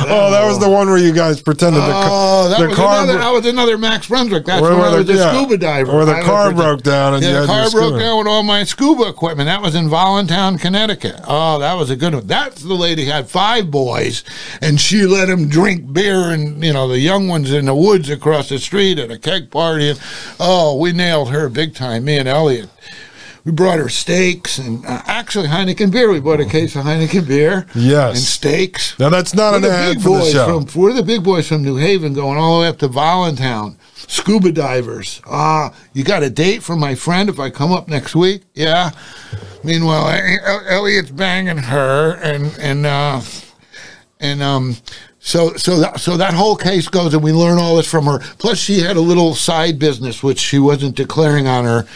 Oh, that was the one where you guys pretended the, ca- Oh, that, the was car another, that was another Max Brunswick. That's Where- when I was the- a yeah. scuba diver. Where the I car broke down and you yeah, had the your car broke scuba. down with all my scuba equipment. That was in Voluntown, Connecticut. Oh, that was a good one. That's the lady who had five boys, and she let them drink beer and you know the young ones in the woods across the street at a keg party. And, oh, we nailed her big time. Me and Elliot. We brought her steaks and uh, actually Heineken beer. We bought a case of Heineken beer. Yes. And steaks. Now that's not We're an the ad big for the show. from we're the big boys from New Haven going all the way up to Voluntown. Scuba divers. Ah, you got a date from my friend if I come up next week? Yeah. Meanwhile, Elliot's banging her and and uh and um so so that so that whole case goes and we learn all this from her. Plus she had a little side business which she wasn't declaring on her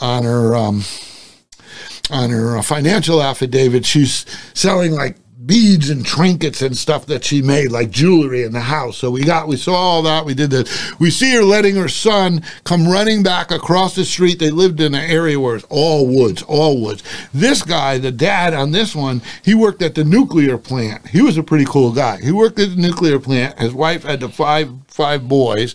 on her um on her uh, financial affidavit, she's selling like beads and trinkets and stuff that she made, like jewelry in the house. So we got, we saw all that. We did that. We see her letting her son come running back across the street. They lived in an area where it's all woods, all woods. This guy, the dad on this one, he worked at the nuclear plant. He was a pretty cool guy. He worked at the nuclear plant. His wife had the five five boys.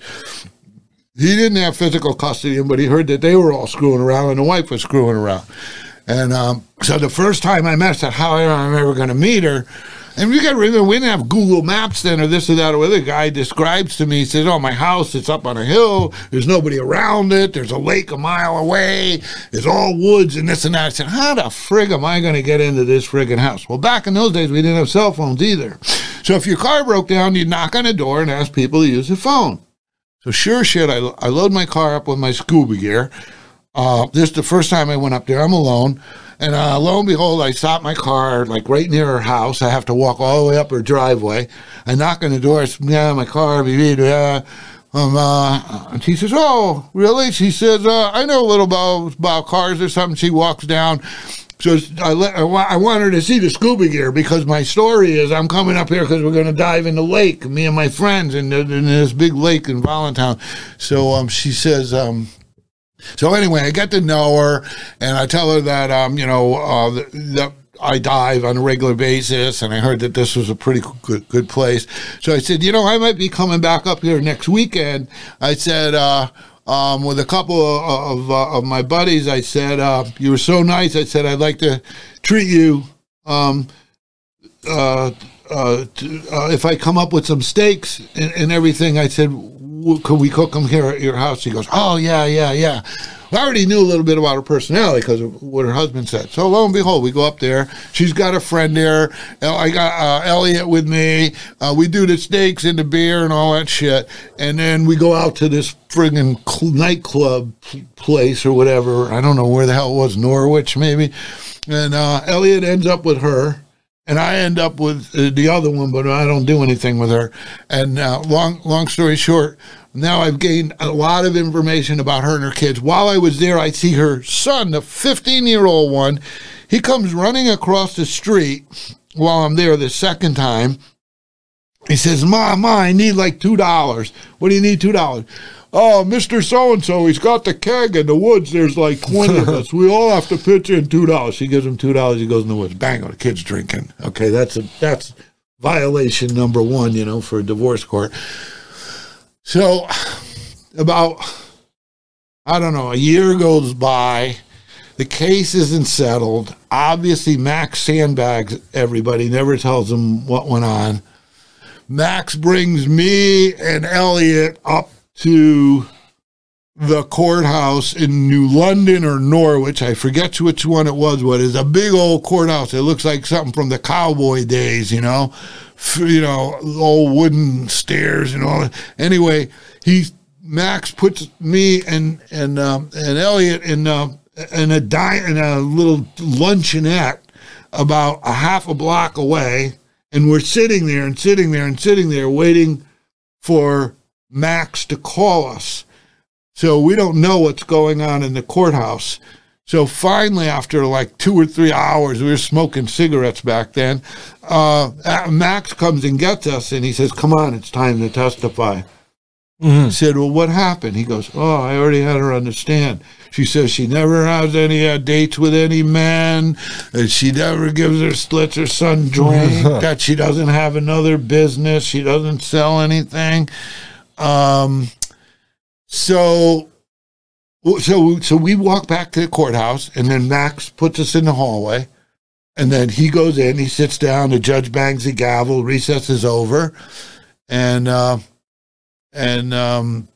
He didn't have physical custody of them, but he heard that they were all screwing around and the wife was screwing around. And um, so the first time I met, said, how am I ever going to meet her? And you got to remember, we didn't have Google Maps then or this or that or. The guy describes to me, he says, oh, my house, it's up on a hill. There's nobody around it. There's a lake a mile away. There's all woods and this and that. I said, how the frig am I going to get into this friggin' house? Well, back in those days, we didn't have cell phones either. So if your car broke down, you'd knock on a door and ask people to use the phone. So sure shit, I, I load my car up with my scuba gear. Uh, this is the first time I went up there. I'm alone. And uh, lo and behold, I stop my car like right near her house. I have to walk all the way up her driveway. I knock on the door. I say, yeah, my car. Um, uh, and she says, "Oh, really?" She says, uh, "I know a little about about cars or something." She walks down. So I, let, I, I want her to see the scuba gear because my story is I'm coming up here because we're going to dive in the lake, me and my friends, in, in this big lake in Voluntown. So um, she says, um, so anyway, I get to know her, and I tell her that um, you know uh, that I dive on a regular basis, and I heard that this was a pretty good good place. So I said, you know, I might be coming back up here next weekend. I said. Uh, um, with a couple of of, uh, of my buddies, I said, uh, "You were so nice." I said, "I'd like to treat you um, uh, uh, to, uh, if I come up with some steaks and, and everything, I said, could we cook them here at your house? He goes, oh, yeah, yeah, yeah. I already knew a little bit about her personality because of what her husband said. So lo and behold, we go up there. She's got a friend there. I got uh, Elliot with me. Uh, we do the steaks and the beer and all that shit. And then we go out to this friggin' cl- nightclub place or whatever. I don't know where the hell it was, Norwich maybe. And uh, Elliot ends up with her and I end up with uh, the other one, but I don't do anything with her. And uh, long, long story short, now I've gained a lot of information about her and her kids. While I was there, I see her son, the 15 year old one. He comes running across the street while I'm there the second time. He says, "Ma, ma, I need like two dollars. What do you need two dollars?" Oh, Mister So and So, he's got the keg in the woods. There's like twenty of us. We all have to pitch in two dollars. She gives him two dollars. He goes in the woods. Bang! The kid's drinking. Okay, that's a that's violation number one. You know, for a divorce court. So, about I don't know, a year goes by. The case isn't settled. Obviously, Max sandbags everybody. Never tells them what went on. Max brings me and Elliot up to the courthouse in New London or Norwich. I forget which one it was, but it's a big old courthouse. It looks like something from the cowboy days, you know, you know, old wooden stairs and all. Anyway, he Max puts me and and um, and Elliot in uh, in a di- in a little luncheonette about a half a block away, and we're sitting there and sitting there and sitting there waiting for Max to call us. So we don't know what's going on in the courthouse. So finally, after like two or three hours, we were smoking cigarettes back then. Uh, uh, Max comes and gets us, and he says, "Come on, it's time to testify." I said, Well, what happened? He goes, Oh, I already had her understand. She says she never has any uh, dates with any man, and she never gives her lets her son drink, that she doesn't have another business, she doesn't sell anything. Um, so so so we walk back to the courthouse and then max puts us in the hallway and then he goes in he sits down the judge bangs the gavel recess is over and uh and um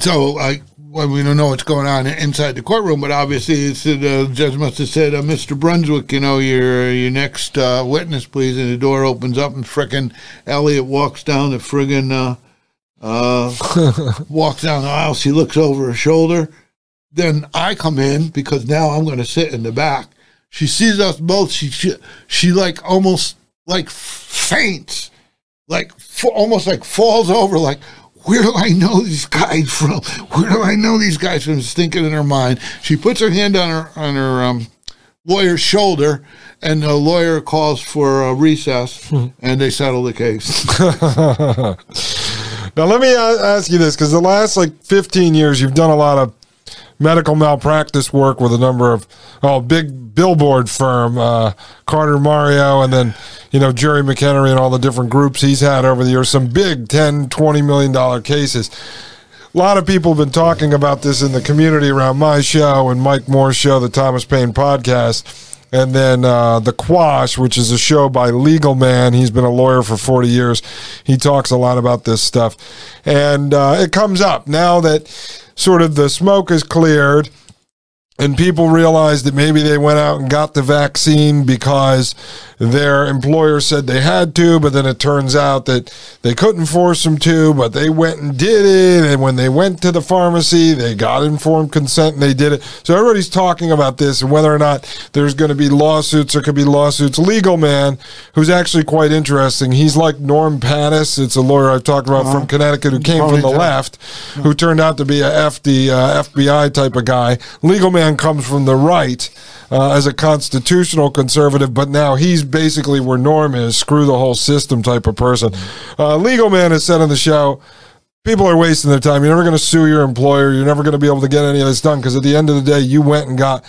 so i well, we don't know what's going on inside the courtroom, but obviously it's, uh, the judge must have said, uh, "Mr. Brunswick, you know, your your next uh, witness, please." And the door opens up, and frickin' Elliot walks down the friggin' uh, uh, walks down the aisle. She looks over her shoulder. Then I come in because now I'm going to sit in the back. She sees us both. She she, she like almost like faints, like f- almost like falls over. Like where do I know these guys from? Where do I know these guys from? Is thinking in her mind. She puts her hand on her on her um, lawyer's shoulder, and the lawyer calls for a recess, and they settle the case. Now let me ask you this, because the last like 15 years, you've done a lot of medical malpractice work with a number of oh big billboard firm, uh, Carter Mario, and then you know Jerry McHenry and all the different groups he's had over the years. Some big 10, 20 million dollar cases. A lot of people have been talking about this in the community around my show and Mike Moore's show, the Thomas Paine podcast. And then uh, The Quash, which is a show by Legal Man. He's been a lawyer for 40 years. He talks a lot about this stuff. And uh, it comes up now that sort of the smoke is cleared and people realize that maybe they went out and got the vaccine because their employer said they had to, but then it turns out that they couldn't force them to, but they went and did it. And when they went to the pharmacy, they got informed consent and they did it. So everybody's talking about this and whether or not there's going to be lawsuits. There could be lawsuits. Legal Man, who's actually quite interesting. He's like Norm Pattis. It's a lawyer I've talked about from Connecticut who came from the Ponytail. left, who turned out to be a FD, uh, FBI type of guy. Legal Man comes from the right uh, as a constitutional conservative, but now he's basically where Norm is, screw the whole system type of person. Uh, Legal Man has said on the show, people are wasting their time. You're never going to sue your employer. You're never going to be able to get any of this done because at the end of the day, you went and got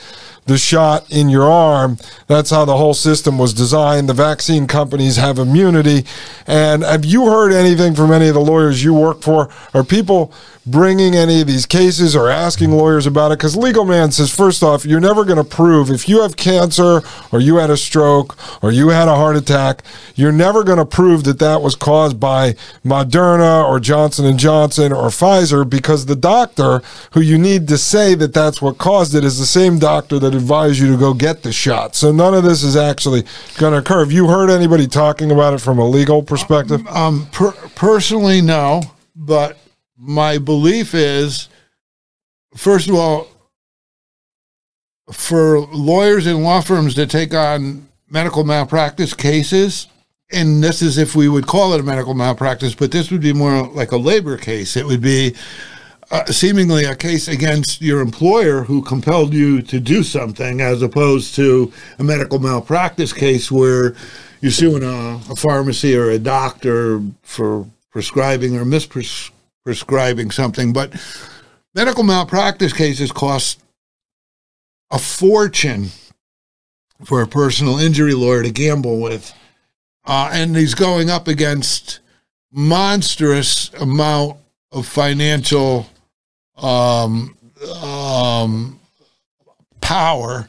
the shot in your arm. That's how the whole system was designed. The vaccine companies have immunity. And have you heard anything from any of the lawyers you work for? Are people bringing any of these cases or asking lawyers about it? Because Legal Man says, first off, you're never going to prove if you have cancer or you had a stroke or you had a heart attack, you're never going to prove that that was caused by Moderna or Johnson and Johnson or Pfizer because the doctor who you need to say that that's what caused it is the same doctor that advised you to go get the shot. So none of this is actually going to occur. Have you heard anybody talking about it from a legal perspective? Um, per- personally, no, but my belief is, first of all, for lawyers and law firms to take on medical malpractice cases, and this is if we would call it a medical malpractice, but this would be more like a labor case. It would be uh, seemingly a case against your employer who compelled you to do something, as opposed to a medical malpractice case where you're suing a, a pharmacy or a doctor for prescribing or misprescribing something. But medical malpractice cases cost a fortune for a personal injury lawyer to gamble with. Uh, and he's going up against monstrous amount of financial um, um, power,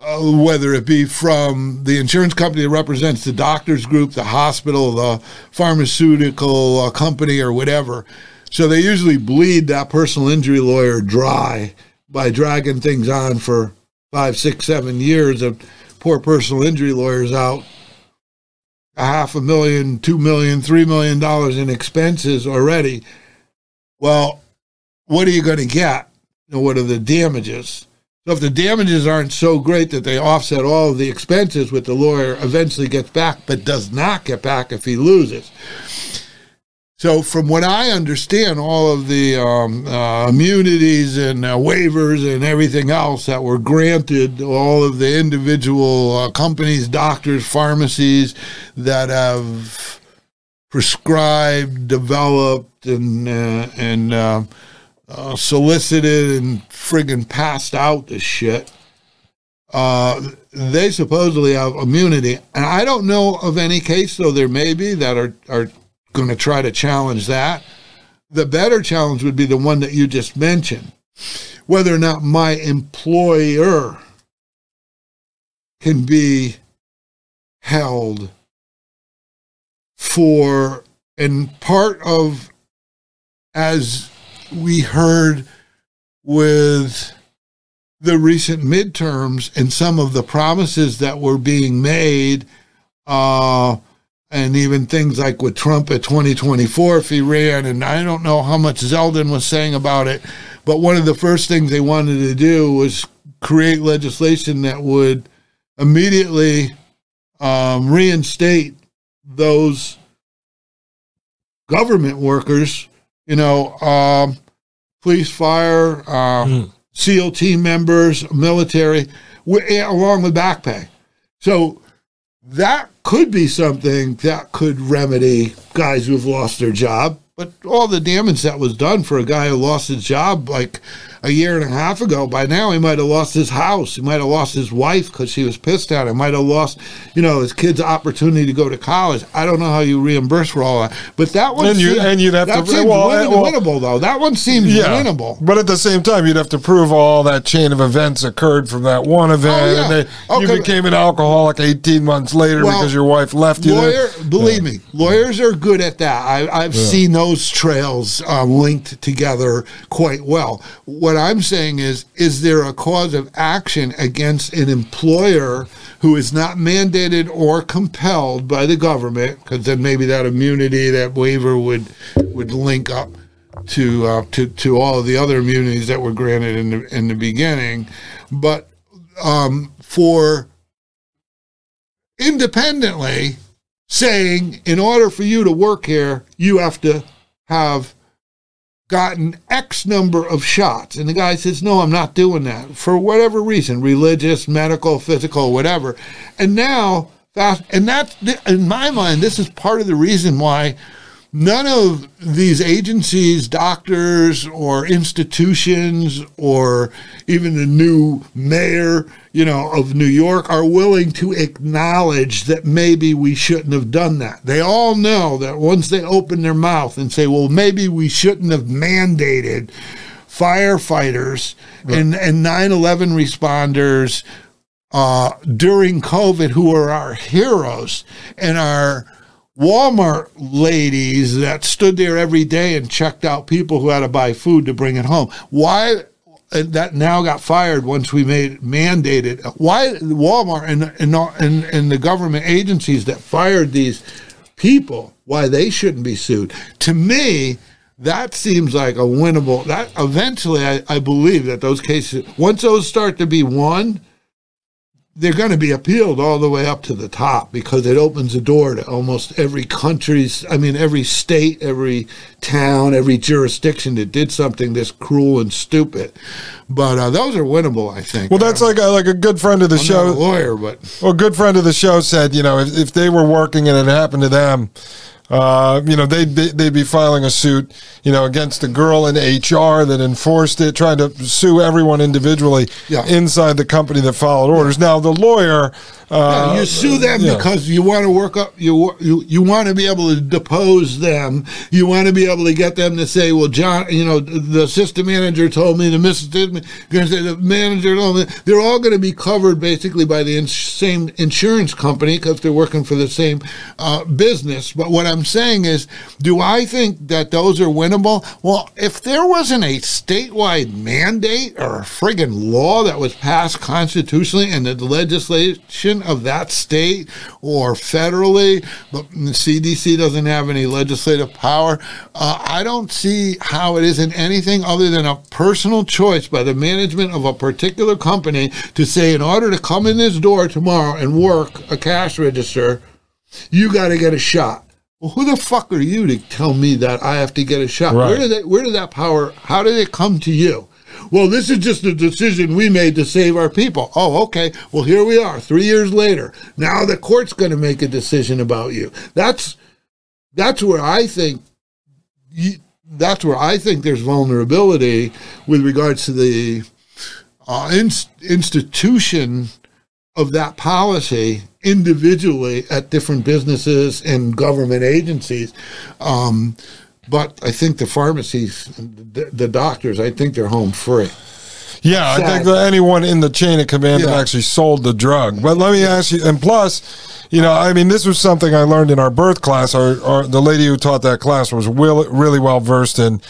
uh, whether it be from the insurance company that represents the doctors group, the hospital, the pharmaceutical uh, company, or whatever. So they usually bleed that personal injury lawyer dry by dragging things on for five, six, seven years of poor personal injury lawyers out a half a million, two million, three million dollars in expenses already. Well, what are you going to get? And what are the damages? So if the damages aren't so great that they offset all of the expenses, what the lawyer eventually gets back, but does not get back if he loses. So, from what I understand, all of the um, uh, immunities and uh, waivers and everything else that were granted, all of the individual uh, companies, doctors, pharmacies that have prescribed, developed, and uh, and uh, solicited and friggin' passed out this shit. Uh, they supposedly have immunity, and I don't know of any case, though there may be that are are going to try to challenge that. The better challenge would be the one that you just mentioned, whether or not my employer can be held for and part of as we heard with the recent midterms and some of the promises that were being made uh, and even things like with Trump at 2024 if he ran and I don't know how much Zeldin was saying about it but one of the first things they wanted to do was create legislation that would immediately um, reinstate those government workers, you know, um, police, fire, uh, mm. SEAL team members, military, along with back pay. So that could be something that could remedy guys who've lost their job. But all the damage that was done for a guy who lost his job, like a year and a half ago. By now, he might have lost his house. He might have lost his wife because she was pissed at him. Might have lost, you know, his kid's opportunity to go to college. I don't know how you reimburse for all that, but that one and, you, seems, and you'd have that to seems well, win, well, winnable though. That one seems yeah, winnable. But at the same time, you'd have to prove all that chain of events occurred from that one event, Oh, yeah. and they, Okay. you became an alcoholic eighteen months later Well, because your wife left you. Lawyer, believe me, lawyers are good at that. I, I've seen those trails uh, linked together quite well. What I'm saying is, is there a cause of action against an employer who is not mandated or compelled by the government? Because then maybe that immunity, that waiver would would link up to uh, to to all of the other immunities that were granted in the in the beginning, but um, for independently saying in order for you to work here, you have to have gotten X number of shots. And the guy says, No, I'm not doing that for whatever reason religious, medical, physical, whatever. And now, and that's in my mind, this is part of the reason why none of these agencies, doctors, or institutions, or even the new mayor, you know, of New York are willing to acknowledge that maybe we shouldn't have done that. They all know that once they open their mouth and say, well, maybe we shouldn't have mandated firefighters and, and 9-11 responders uh, during COVID who are our heroes and our Walmart ladies that stood there every day and checked out people who had to buy food to bring it home. Why uh, that now got fired once we made mandated? Why Walmart and and and, and the government agencies that fired these people? Why they shouldn't be sued? To me. That seems like a winnable. That eventually, I, I believe that those cases, once those start to be won, they're going to be appealed all the way up to the top because it opens the door to almost every country's i mean every state every town every jurisdiction that did something this cruel and stupid but uh, those are winnable i think well, that's like a, like a good friend of the I'm show. not a lawyer but Well, a good friend of the show said, you know, if, if they were working and it happened to them, uh, you know, they'd, be- they'd be filing a suit, you know, against the girl in HR that enforced it, trying to sue everyone individually Yeah. inside the company that followed orders. Now, the lawyer, uh, you sue them yeah. because you want to work up you you, you want to be able to depose them. You want to be able to get them to say well john you know the assistant manager told me the assistant going to say the manager told me they're all going to be covered basically by the ins- same insurance company because they're working for the same uh, business. But what i'm saying is do i think that those are winnable? Well if there wasn't a statewide mandate or a friggin' law that was passed constitutionally and the legislation of that state or federally, but the CDC doesn't have any legislative power. Uh, I don't see how it isn't anything other than a personal choice by the management of a particular company to say, in order to come in this door tomorrow and work a cash register, you got to get a shot. Well, who the fuck are you to tell me that I have to get a shot? Right. Where did that? Where did that power? How did it come to you? Well, this is just a decision we made to save our people. Oh, okay. Well, here we are, three years later. Now the court's going to make a decision about you. That's that's where I think you, that's where I think there's vulnerability with regards to the uh, inst- institution of that policy individually at different businesses and government agencies. Um, but I think the pharmacies, the, the doctors, I think they're home free. Yeah, I think that anyone in the chain of command that actually sold the drug. But let me ask you, and plus, you know, I mean, this was something I learned in our birth class. Our, our the lady who taught that class was will, really well versed in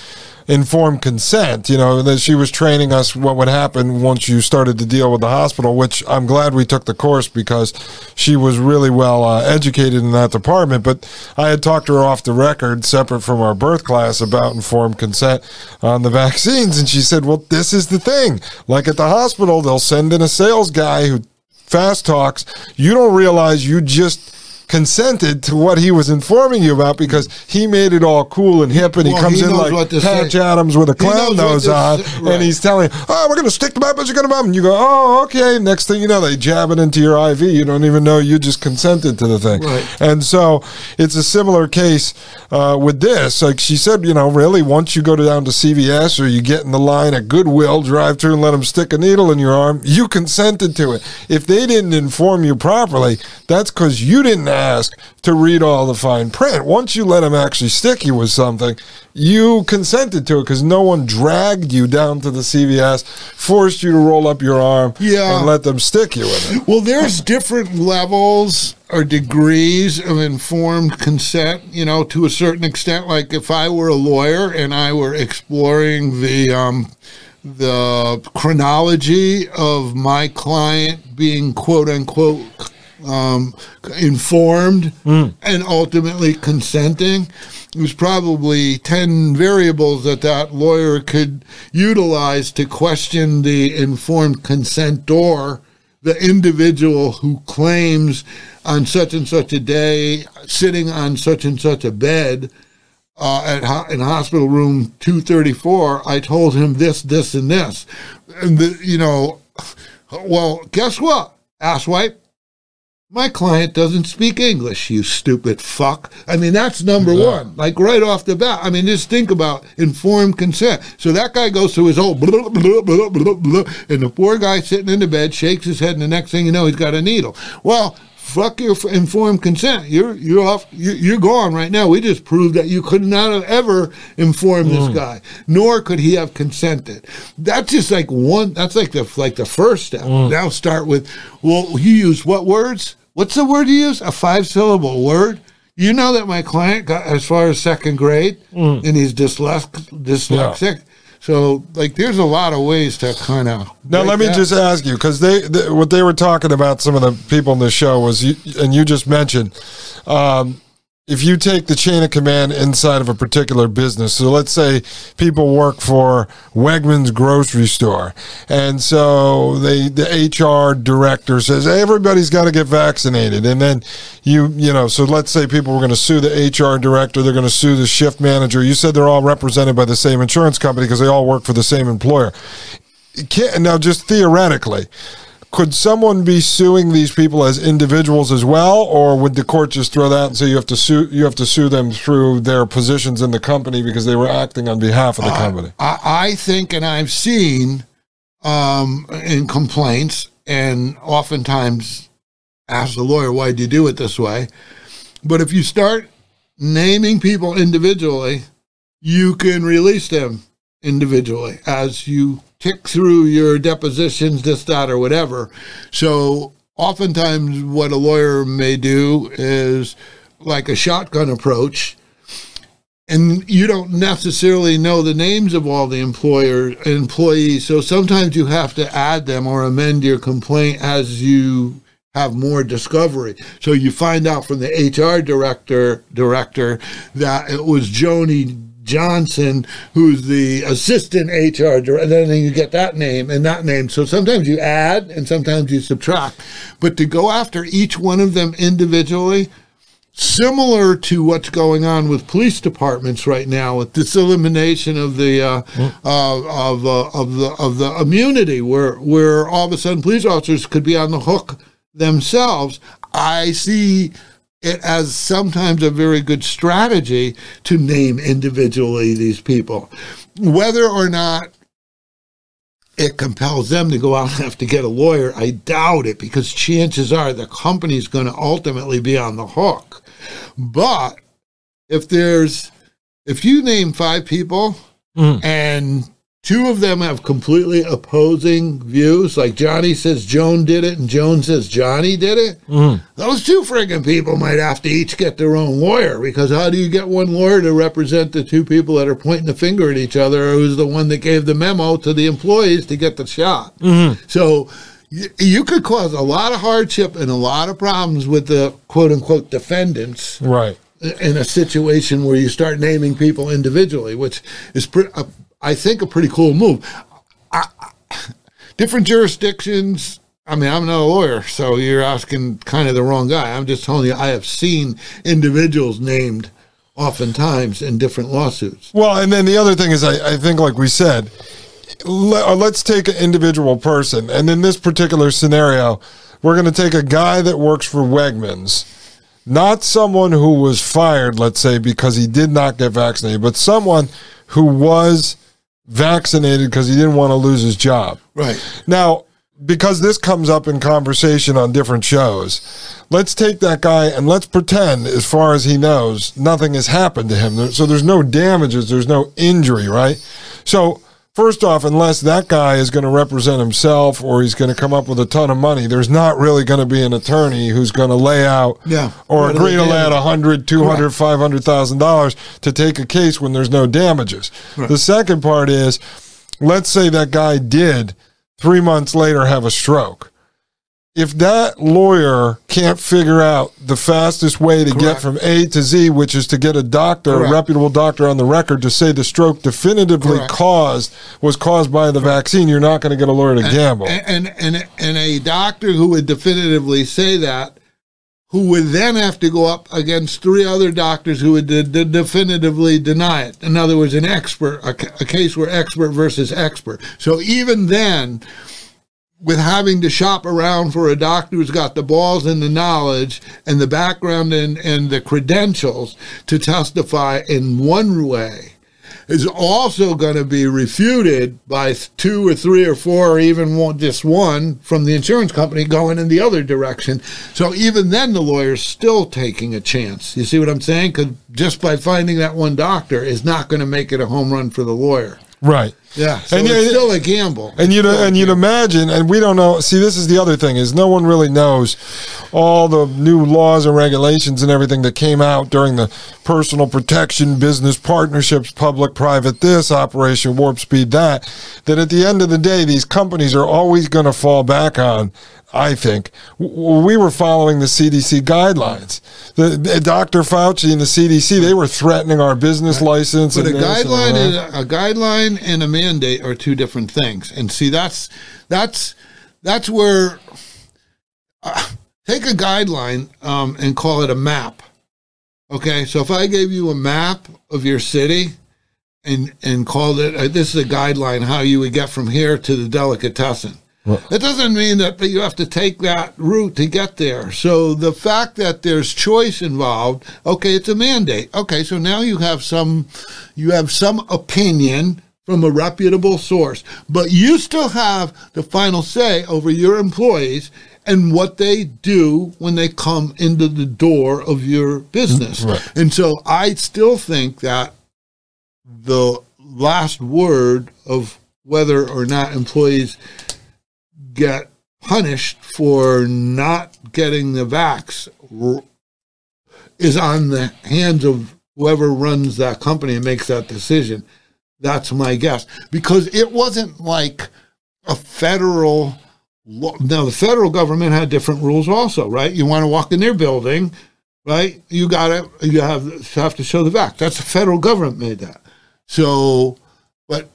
informed consent. You know, that she was training us what would happen once you started to deal with the hospital. Which I'm glad we took the course because she was really well uh, educated in that department. But I had talked to her off the record, separate from our birth class, about informed consent on the vaccines, and she said, "Well, this is the thing. Like at the hospital, they'll send in a sales guy who fast talks. You don't realize you just." Consented to what he was informing you about because he made it all cool and hip, and he Well, comes he in like Patch. Adams with a clown nose on, say, and he's telling, "Oh, we're going to stick the but you're going to bum." And you go, "Oh, okay." Next thing you know, they jab it into your IV. You don't even know you just consented to the thing. Right. And so it's a similar case uh, with this. Like she said, you know, really, once you go down to CVS or you get in the line at Goodwill, drive through and let them stick a needle in your arm, you consented to it. If they didn't inform you properly, that's because you didn't ask to read all the fine print. Once you let them actually stick you with something, you consented to it because no one dragged you down to the CVS, forced you to roll up your arm, Yeah. and let them stick you with it. Well, there's different levels or degrees of informed consent, you know, to a certain extent. Like if I were a lawyer and I were exploring the um, the chronology of my client being quote unquote um, informed and ultimately consenting. There's probably 10 variables that that lawyer could utilize to question the informed consent consentor the individual who claims on such and such a day, sitting on such and such a bed uh, at ho- in hospital room 234, I told him this, this, and this. And, the, you know, well, guess what, asswipe? My client doesn't speak English, you stupid fuck. I mean, that's number one, like right off the bat. I mean, just think about informed consent. So that guy goes through his whole blah, blah, blah, blah, blah, and the poor guy sitting in the bed shakes his head, and the next thing you know, he's got a needle. Well, fuck your informed consent. You're you're off. You're, you're gone right now. We just proved that you could not have ever informed this mm. guy, nor could he have consented. That's just like one. That's like the like the first step. Mm. Now start with. Well, you use what words? What's the word you use? A five syllable word. You know that my client got as far as second grade, and he's dyslex- dyslexic. So, like, there's a lot of ways to kind of. Now, let me just ask you because they, th what they were talking about. Some of the people in the show was, you, and you just mentioned, um, if you take the chain of command inside of a particular business. So let's say people work for Wegmans grocery store, and so they the HR director says hey, everybody's got to get vaccinated, and then you you know. So let's say people were going to sue the HR director, they're going to sue the shift manager. You said they're all represented by the same insurance company because they all work for the same employer now just theoretically could someone be suing these people as individuals as well or would the court just throw that and say you have to sue you have to sue them through their positions in the company because they were acting on behalf of the company I, I think, and I've seen um, in complaints, and oftentimes ask the lawyer, why do you do it this way? But if you start naming people individually, you can release them individually as you tick through your depositions, this, that, or whatever. So oftentimes, what a lawyer may do is like a shotgun approach and you don't necessarily know the names of all the employer employees so sometimes you have to add them or amend your complaint as you have more discovery so you find out from the hr director director that it was joni johnson who's the assistant hr director and then you get that name and that name so sometimes you add and sometimes you subtract but to go after each one of them individually similar to what's going on with police departments right now with this elimination of the uh, uh, of uh, of the of the immunity, where where all of a sudden police officers could be on the hook themselves. I see it as sometimes a very good strategy to name individually these people. Whether or not it compels them to go out and have to get a lawyer, I doubt it because chances are the company's going to ultimately be on the hook. But if there's, if you name five people Mhm. and two of them have completely opposing views, like Johnny says Joan did it and Joan says Johnny did it, Mhm. those two friggin' people might have to each get their own lawyer because how do you get one lawyer to represent the two people that are pointing the finger at each other who's the one that gave the memo to the employees to get the shot? So you could cause a lot of hardship and a lot of problems with the quote unquote defendants Right. in a situation where you start naming people individually, which is, pre- uh, I think, a pretty cool move. I, I- different jurisdictions. I mean, I'm not a lawyer, so you're asking kind of the wrong guy. I'm just telling you, I have seen individuals named oftentimes in different lawsuits. Well, and then the other thing is, I, I think, like we said, uh, let's take an individual person. And in this particular scenario, we're going to take a guy that works for Wegmans, not someone who was fired, let's say, because he did not get vaccinated, but someone who was vaccinated because he didn't want to lose his job. Right. Now, because this comes up in conversation on different shows, let's take that guy and let's pretend, as far as he knows, nothing has happened to him. So there's no damages, there's no injury, right? So, first off, unless that guy is going to represent himself or he's going to come up with a ton of money, there's not really going to be an attorney who's going to lay out Yeah. or agree to lay out damages? a hundred, two hundred, five hundred thousand dollars to take a case when there's no damages. The second part is, let's say that guy did three months later have a stroke. If that lawyer can't figure out the fastest way to get from A to Z, which is to get a doctor, Correct. a reputable doctor on the record to say the stroke definitively Correct. caused was caused by the vaccine, you're not going to get a lawyer to gamble. And, and and and a doctor who would definitively say that, who would then have to go up against three other doctors who would de- de- definitively deny it. In other words, an expert, a, a case where expert versus expert. So even then, with having to shop around for a doctor who's got the balls and the knowledge and the background and, and the credentials to testify in one way is also going to be refuted by two or three or four or even one, just one from the insurance company going in the other direction. So even then, the lawyer's still taking a chance. You see what I'm saying? Because just by finding that one doctor is not going to make it a home run for the lawyer. right. Yeah, so And it's you- still a gamble. And you'd and you'd imagine, and we don't know. See, this is the other thing: is no one really knows all the new laws and regulations and everything that came out during the personal protection, business partnerships, public-private this, Operation Warp Speed that. That at the end of the day, these companies are always going to fall back on. I think we were following the CDC guidelines. The, the Dr. Fauci and the CDC they were threatening our business license. But a and this and guideline and a, a guideline and a mandate are two different things. And see, that's that's that's where uh, take a guideline um, and call it a map. Okay, so if I gave you a map of your city and and called it uh, this is a guideline how you would get from here to the delicatessen. it doesn't mean that you have to take that route to get there. So the fact that there's choice involved, okay, it's a mandate. Okay, so now you have some you have some opinion from a reputable source, but you still have the final say over your employees and what they do when they come into the door of your business. Mm, right. And so I still think that the last word of whether or not employees get punished for not getting the vax is on the hands of whoever runs that company and makes that decision. That's my guess. Because it wasn't like a federal. Now, the federal government had different rules also, right? You want to walk in their building, right? You got to, you have, have to show the vax. That's the federal government made that. So, but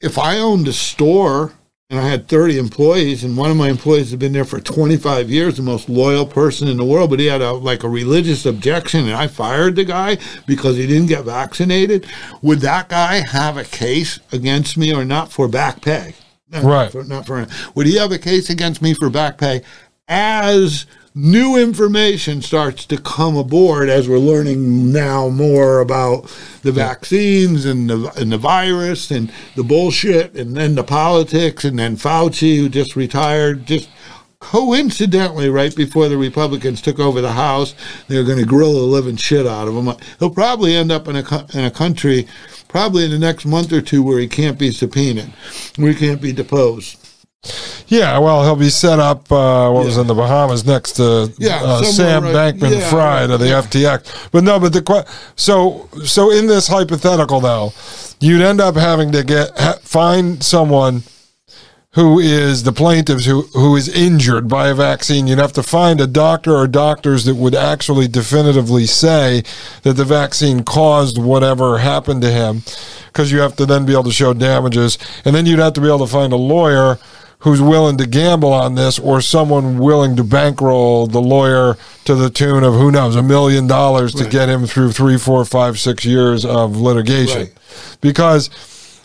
if I owned a store and I had 30 employees, and one of my employees had been there for 25 years, the most loyal person in the world, but he had a like a religious objection, and I fired the guy because he didn't get vaccinated. Would that guy have a case against me or not for back pay? Not Right. For, not for. Would he have a case against me for back pay as new information starts to come aboard as we're learning now more about the vaccines and the and the virus and the bullshit and then the politics and then Fauci who just retired just coincidentally right before the Republicans took over the House they're going to grill the living shit out of him. He'll probably end up in a in a country probably in the next month or two where he can't be subpoenaed where he can't be deposed Yeah, well, he'll be set up. Uh, what was in the Bahamas next to Yeah, uh, Sam right- Bankman yeah, Fried of the right, FTX. But no, but the so so in this hypothetical though, you'd end up having to get ha- find someone who is the plaintiffs who who is injured by a vaccine. You'd have to find a doctor or doctors that would actually definitively say that the vaccine caused whatever happened to him, because you have to then be able to show damages, and then you'd have to be able to find a lawyer who's willing to gamble on this or someone willing to bankroll the lawyer to the tune of who knows a million dollars to Right. get him through three four five six years of litigation Right. because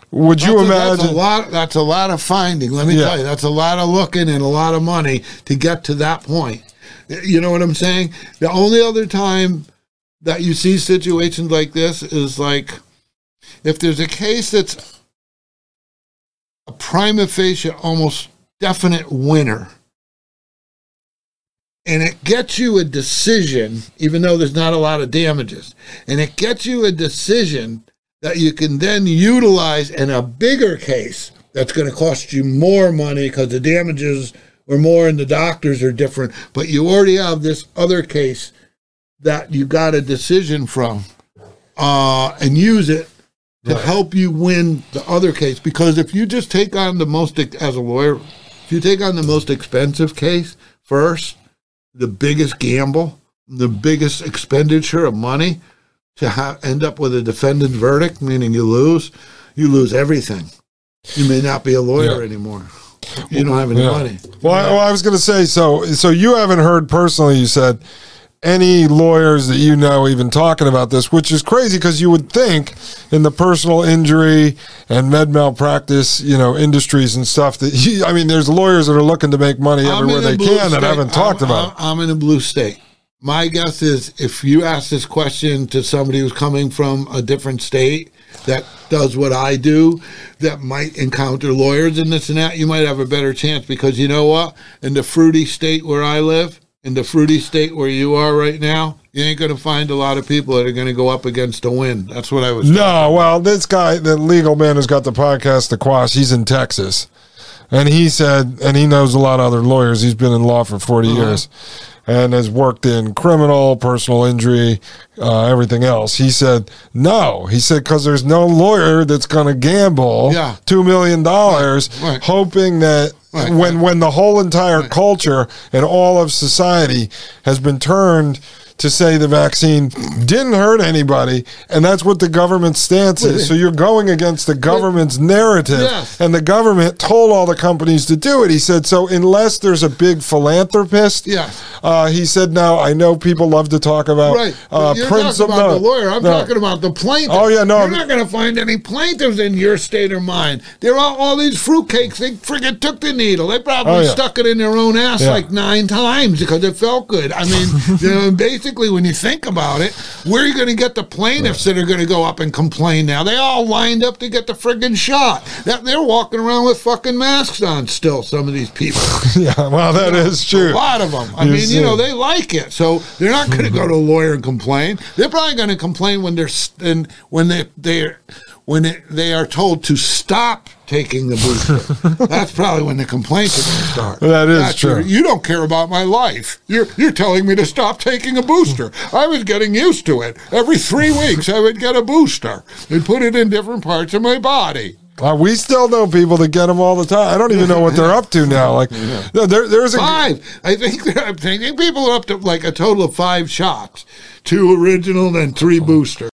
would you That's a- imagine That's a lot. That's a lot of finding. Let me Yeah. tell you, that's a lot of looking and a lot of money to get to that point. You know what I'm saying? The only other time that you see situations like this is like if there's a case that's a prima facie, almost definite winner. And it gets you a decision, even though there's not a lot of damages. And it gets you a decision that you can then utilize in a bigger case that's going to cost you more money because the damages are more and the doctors are different. But you already have this other case that you got a decision from uh, and use it to help you win the other case. Because if you just take on the most, as a lawyer, if you take on the most expensive case first, the biggest gamble, the biggest expenditure of money, to ha- end up with a defendant verdict, meaning you lose, you lose everything. You may not be a lawyer Yeah. anymore. You don't have any Yeah. money. Well, I, well, I was going to say so. So you haven't heard personally. You said any lawyers that you know even talking about this, which is crazy because you would think in the personal injury and med malpractice, you know, industries and stuff that you, I mean, there's lawyers that are looking to make money I'm everywhere they can that I haven't talked I'm, about. I'm, I'm in a blue state. My guess is if you ask this question to somebody who's coming from a different state that does what I do, that might encounter lawyers and this and that, you might have a better chance because you know what? In the fruity state where I live, in the fruity state where you are right now, you ain't going to find a lot of people that are going to go up against a win. That's what I was. No, well, this guy, the legal man who's got the podcast, The Quash, he's in Texas. And he said, and he knows a lot of other lawyers. He's been in law for 40 Uh-huh. years and has worked in criminal, personal injury, uh, everything else. He said, no. He said, because there's no lawyer that's going to gamble Yeah. $2 million Right. hoping that Right, when, when the whole entire culture and all of society has been turned to say the vaccine didn't hurt anybody, and that's what the government's stance is. So you're going against the government's narrative, Yes. and the government told all the companies to do it. He said, so unless there's a big philanthropist, Yes. uh, he said, now I know people love to talk about Right. uh, you're principle. talking about no, the lawyer. I'm no. talking about the plaintiff. Oh, yeah, no, You're I'm- not going to find any plaintiffs in your state of mind. There are all, all these fruitcakes. They friggin' took the needle. They probably Oh, yeah. stuck it in their own ass Yeah. like nine times because it felt good. I mean, you know, basically, when you think about it, where are you going to get the plaintiffs that are going to go up and complain now? They all lined up to get the friggin' shot. That, they're walking around with fucking masks on still, some of these people. yeah, well, that is true. A lot of them. I You mean, see. you know, they like it, so they're not going to go to a lawyer and complain. They're probably going to complain when they're when they they when it, they are told to stop taking the booster. That's probably when the complaints are going to start. That is That's true. your- you don't care about my life. You're you're telling me to stop taking a booster. I was getting used to it. Every three weeks, I would get a booster and put it in different parts of my body. Uh, we still know people that get them all the time. I don't even know what they're up to now. Like, no, there, there's a Five. I think I think people are up to like a total of five shots, two original and three booster.